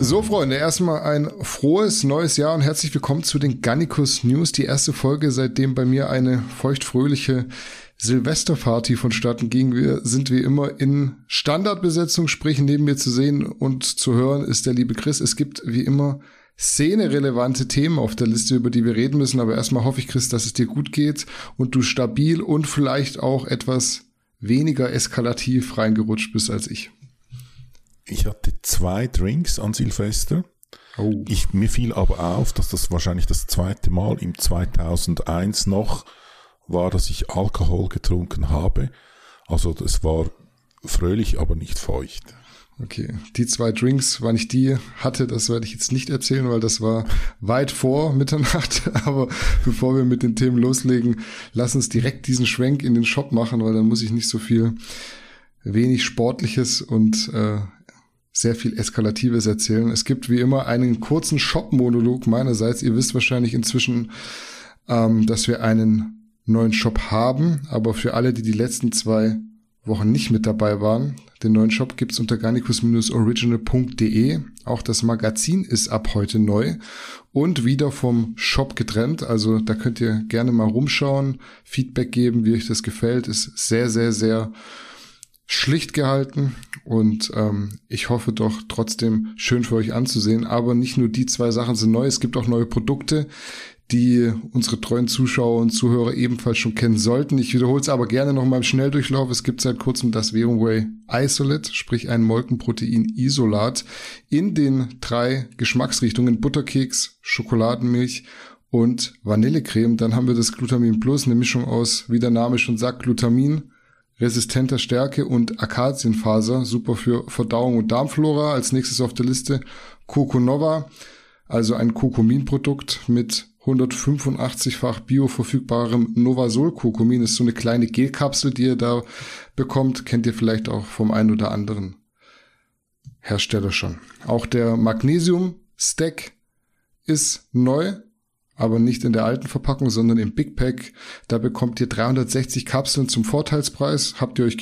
So, Freunde, erstmal ein frohes neues Jahr und herzlich willkommen zu den Gannikus News. Die erste Folge, seitdem bei mir eine feuchtfröhliche Silvesterparty vonstatten ging. Wir sind wie immer in Standardbesetzung, sprich neben mir zu sehen und zu hören ist der liebe Chris. Es gibt wie immer szenerelevante Themen auf der Liste, über die wir reden müssen. Aber erstmal hoffe ich, Chris, dass es dir gut geht und du stabil und vielleicht auch etwas weniger eskalativ reingerutscht bist als ich. Ich hatte zwei Drinks an Silvester. Oh. Ich, mir fiel aber auf, dass das wahrscheinlich das zweite Mal im 2001 noch war, dass ich Alkohol getrunken habe. Also das war fröhlich, aber nicht feucht. Okay, die zwei Drinks, wann ich die hatte, das werde ich jetzt nicht erzählen, weil das war weit vor Mitternacht. Aber bevor wir mit den Themen loslegen, lass uns direkt diesen Schwenk in den Shop machen, weil dann muss ich nicht so viel wenig Sportliches und äh, sehr viel Eskalatives erzählen. Es gibt wie immer einen kurzen Shop-Monolog meinerseits. Ihr wisst wahrscheinlich inzwischen, ähm, dass wir einen neuen Shop haben, aber für alle, die die letzten zwei Wochen nicht mit dabei waren, den neuen Shop gibt's unter garnicus-original.de. Auch das Magazin ist ab heute neu und wieder vom Shop getrennt. Also da könnt ihr gerne mal rumschauen, Feedback geben, wie euch das gefällt. Ist sehr, sehr, sehr schlicht gehalten und ähm, ich hoffe doch trotzdem schön für euch anzusehen. Aber nicht nur die zwei Sachen sind neu, es gibt auch neue Produkte, die unsere treuen Zuschauer und Zuhörer ebenfalls schon kennen sollten. Ich wiederhole es aber gerne noch mal im Schnelldurchlauf. Es gibt seit kurzem das Verumway Isolate, sprich ein Molkenprotein-Isolat in den drei Geschmacksrichtungen Butterkeks, Schokoladenmilch und Vanillecreme. Dann haben wir das Glutamin Plus, eine Mischung aus, wie der Name schon sagt, Glutamin, resistenter Stärke und Akazienfaser, super für Verdauung und Darmflora. Als nächstes auf der Liste Coco Nova, also ein Kokumin-Produkt mit 185-fach bioverfügbarem Novasol Kokumin. Ist so eine kleine Gelkapsel, die ihr da bekommt. Kennt ihr vielleicht auch vom einen oder anderen Hersteller schon. Auch der Magnesium Stack ist neu aber nicht in der alten Verpackung, sondern im Big Pack. Da bekommt ihr 360 Kapseln zum Vorteilspreis. Habt ihr euch